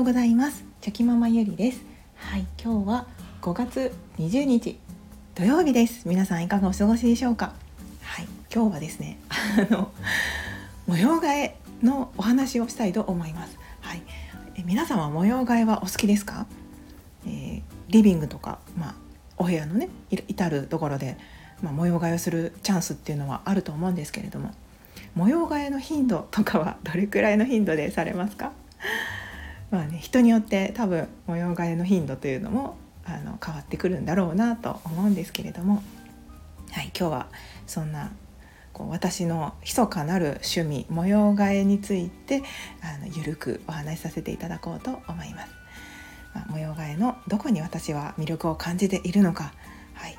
ようございます。チョキママゆりです。はい今日は5月20日土曜日です。皆さんいかがお過ごしでしょうか？はい今日はですねあの模様替えのお話をしたいと思います。はいえ皆さんは模様替えはお好きですか、えー、リビングとかまあお部屋のね至るところで、まあ、模様替えをするチャンスっていうのはあると思うんですけれども模様替えの頻度とかはどれくらいの頻度でされますか？まあね人によって多分模様替えの頻度というのもあの変わってくるんだろうなと思うんですけれども、はい、今日はそんなこう私の密かなる趣味模様替えについてあのゆるくお話しさせていただこうと思います。まあ、模様替えのどこに私は魅力を感じているのか、はい、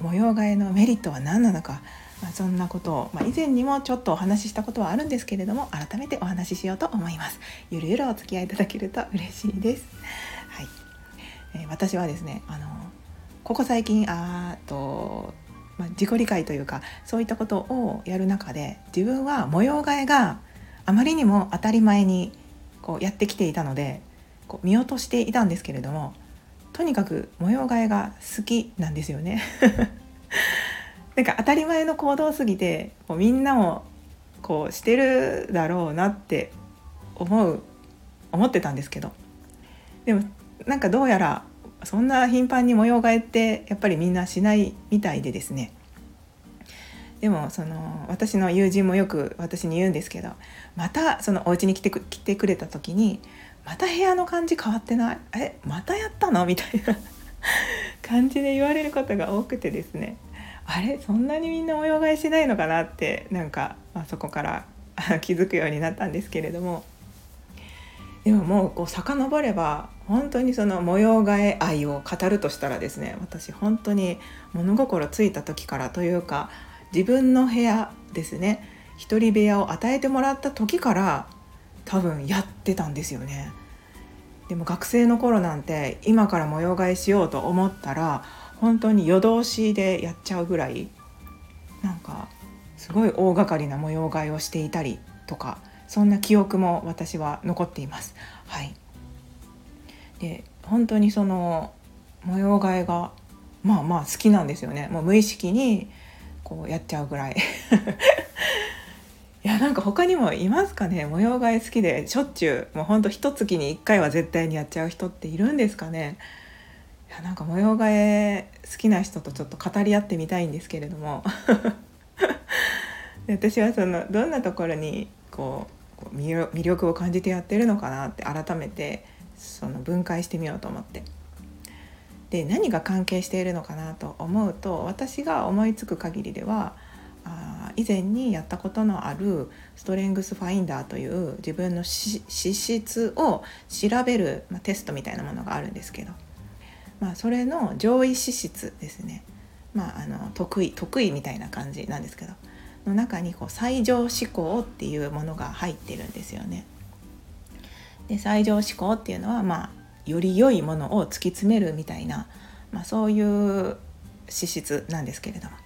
模様替えのメリットは何なのか。まあ、そんなことを、まあ、以前にもちょっとお話ししたことはあるんですけれども改めてお話ししようと思います。ゆるゆるお付き合いいただけると嬉しいです。はい、えー、私はですねあのここ最近あと、まあ、自己理解というかそういったことをやる中で自分は模様替えがあまりにも当たり前にこうやってきていたのでこう見落としていたんですけれどもとにかく模様替えが好きなんですよね。なんか当たり前の行動すぎてもうみんなもこうしてるだろうなって思う思ってたんですけど。でもなんかどうやらそんな頻繁に模様替えってやっぱりみんなしないみたいでですね。でもその私の友人もよく私に言うんですけどまたそのお家に来て来てくれた時に「また部屋の感じ変わってない？えまたやったの?」みたいな感じで言われることが多くてですね。あれ？そんなにみんな模様替えしないのかな？ってなんか、まあ、そこから 気づくようになったんですけれども。でももうこう遡れば本当にその模様替え愛を語るとしたらですね私本当に物心ついた時からというか自分の部屋ですね一人部屋を与えてもらった時から多分やってたんですよね。でも学生の頃なんて今から模様替えしようと思ったら本当に夜通しでやっちゃうぐらいなんかすごい大掛かりな模様替えをしていたりとかそんな記憶も私は残っています。はい、で本当にその模様替えがまあまあ好きなんですよね。もう無意識にこうやっちゃうぐらい。いやなんか他にもいますかね？模様替え好きでしょっちゅう。もうほんと一月に1回は絶対にやっちゃう人っているんですかね？やなんか模様替え好きな人とちょっと語り合ってみたいんですけれども。私はそのどんなところにこう魅力を感じてやってるのかなって改めてその分解してみようと思って。で何が関係しているのかなと思うと私が思いつく限りではあ以前にやったことのあるストレングスファインダーという自分の資質を調べる、まあ、テストみたいなものがあるんですけど。まあ、それの上位資質ですね、まあ、あの得意得意みたいな感じなんですけどの中にこう最上思考っていうものが入ってるんですよね。で最上思考っていうのは、まあ、より良いものを突き詰めるみたいな、まあ、そういう資質なんですけれども。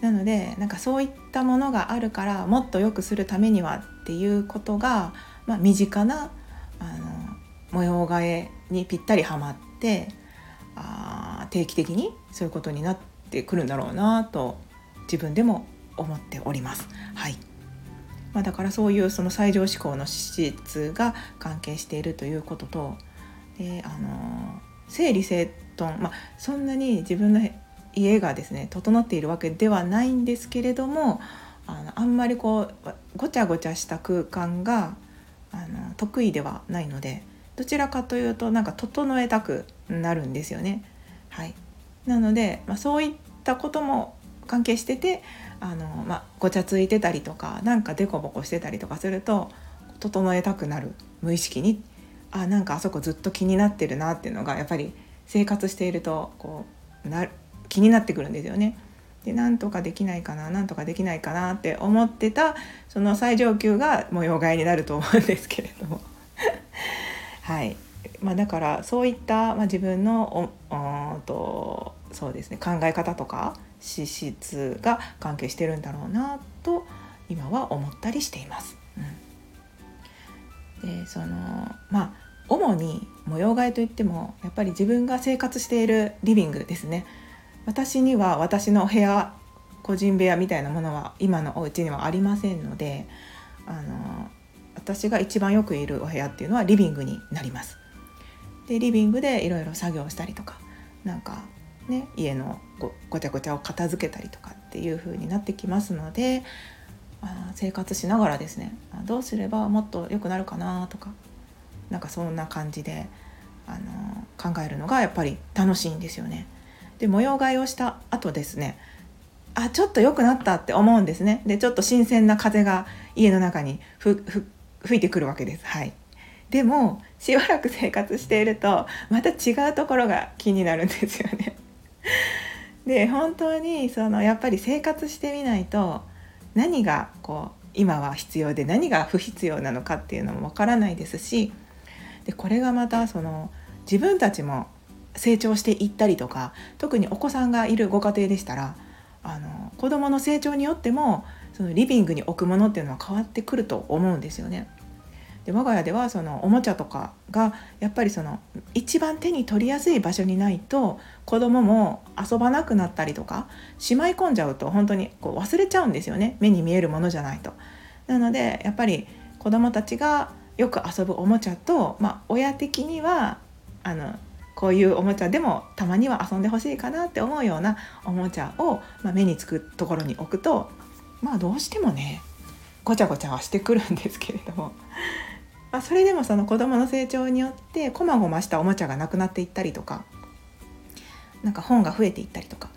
なのでなんかそういったものがあるからもっと良くするためにはっていうことが、まあ、身近なあの模様替えにぴったりはまってあ定期的にそういうことになってくるんだろうなと自分でも思っております。はいまあ、だからそういうその最上志向の資質が関係しているということとであの整理整頓、まあ、そんなに自分の家がですね整っているわけではないんですけれどもあのあんまりこうごちゃごちゃした空間があの得意ではないのでどちらかというとなんか整えたくなるんですよね。はい、なので、まあ、そういったことも関係しててあの、まあ、ごちゃついてたりとかなんかデコボコしてたりとかすると整えたくなる無意識にあなんかあそこずっと気になってるなっていうのがやっぱり生活しているとこうな気になってくるんですよね。でなんとかできないかななんとかできないかなって思ってたその最上級が模様替えになると思うんですけれどもはい。まあ、だからそういった、まあ、自分のおとそうですね考え方とか資質が関係してるんだろうなと今は思ったりしています。うん、でそのまあ主に模様替えといってもやっぱり自分が生活しているリビングですね。私には私の部屋個人部屋みたいなものは今のお家にはありませんのであの私が一番よくいるお部屋っていうのはリビングになります。でリビングでいろいろ作業したりとかなんかね家のごごちゃごちゃを片付けたりとかっていう風になってきますのであ生活しながらですねどうすればもっと良くなるかなとかなんかそんな感じであの考えるのがやっぱり楽しいんですよね。で模様替えをした後ですねあちょっと良くなったって思うんですねでちょっと新鮮な風が家の中に吹吹いてくるわけですはいでもしばらく生活しているとまた違うところが気になるんですよね。で本当にそのやっぱり生活してみないと何がこう今は必要で何が不必要なのかっていうのもわからないですしでこれがまたその自分たちも成長していったりとか特にお子さんがいるご家庭でしたらあの子どもの成長によってもそのリビングに置くものっていうのは変わってくると思うんですよね。で我が家ではそのおもちゃとかがやっぱりその一番手に取りやすい場所にないと子供も遊ばなくなったりとかしまい込んじゃうと本当にこう忘れちゃうんですよね目に見えるものじゃないと。なのでやっぱり子供たちがよく遊ぶおもちゃと、まあ、親的にはあのこういうおもちゃでもたまには遊んでほしいかなって思うようなおもちゃを、まあ、目につくところに置くとまあどうしてもねごちゃごちゃはしてくるんですけれども まあ、それでもその子どもの成長によってこまごましたおもちゃがなくなっていったりとかなんか本が増えていったりとか、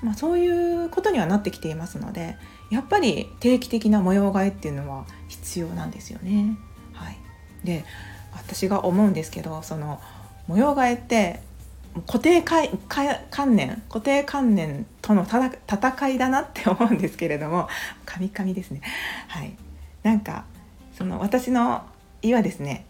まあ、そういうことにはなってきていますのでやっぱり定期的な模様替えっていうのは必要なんですよね。はい、で私が思うんですけどその模様替えって固定観念固定観念との戦いだなって思うんですけれどもカミカミですね。はい、なんかその私の家はですね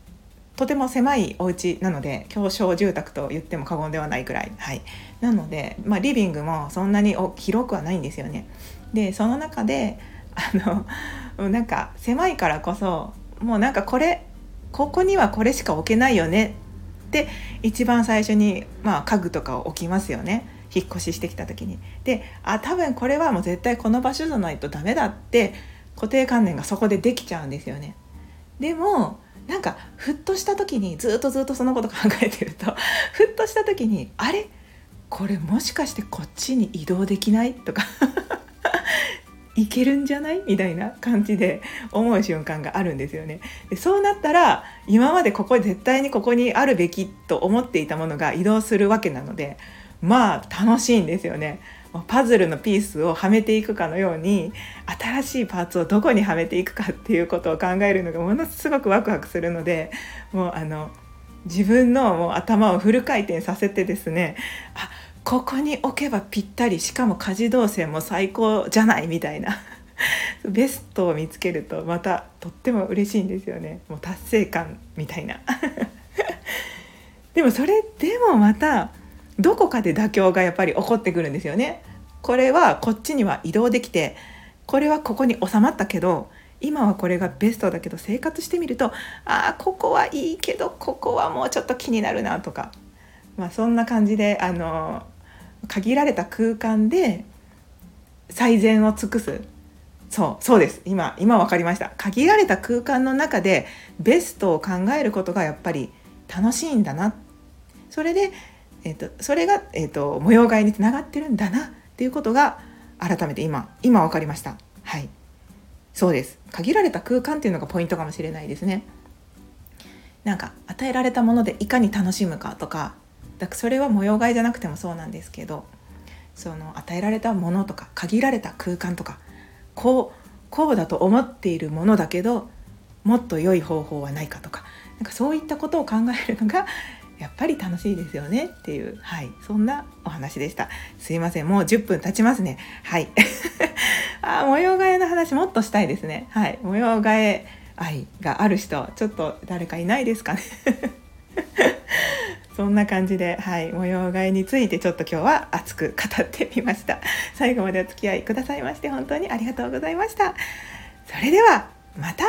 とても狭いお家なので狭小住宅と言っても過言ではないくらい、はい、なので、まあ、リビングもそんなに広くはないんですよね。でその中であのなんか狭いからこそもうなんかこれここにはこれしか置けないよねって一番最初に、まあ、家具とかを置きますよね引っ越ししてきた時に。であ多分これはもう絶対この場所じゃないとダメだって固定観念がそこでできちゃうんですよね。でもなんかふっとした時にずっとずっとそのこと考えてると ふっとした時にあれ？これもしかしてこっちに移動できない？とかいけるんじゃない？みたいな感じで思う瞬間があるんですよね。でそうなったら今までここ絶対にここにあるべきと思っていたものが移動するわけなのでまあ楽しいんですよね。パズルのピースをはめていくかのように新しいパーツをどこにはめていくかっていうことを考えるのがものすごくワクワクするのでもうあの自分のもう頭をフル回転させてですねあここに置けばぴったりしかも家事動線も最高じゃないみたいな。ベストを見つけるとまたとっても嬉しいんですよね。もう達成感みたいな。でもそれでもまたどこかで妥協がやっぱり起こってくるんですよね。これはこっちには移動できてこれはここに収まったけど今はこれがベストだけど生活してみるとああここはいいけどここはもうちょっと気になるなとか、まあ、そんな感じであの限られた空間で最善を尽くす。そうそうです。今今分かりました。限られた空間の中でベストを考えることがやっぱり楽しいんだな。それでえーと、それが、えーと、模様替えにつながってるんだな。っていうことが改めて今今分かりました。はい。そうです。限られた空間っていうのがポイントかもしれないですね。なんか与えられたものでいかに楽しむかとかだからそれは模様替えじゃなくてもそうなんですけどその与えられたものとか限られた空間とかこうこうだと思っているものだけどもっと良い方法はないかとかなんかそういったことを考えるのがやっぱり楽しいですよねっていう、はい、そんなお話でした。すいません、もう10分経ちますね。はい。あ、模様替えの話もっとしたいですね。はい、模様替え愛がある人、ちょっと誰かいないですかね。そんな感じで、はい、模様替えについてちょっと今日は熱く語ってみました。最後までお付き合いくださいまして本当にありがとうございました。それではまた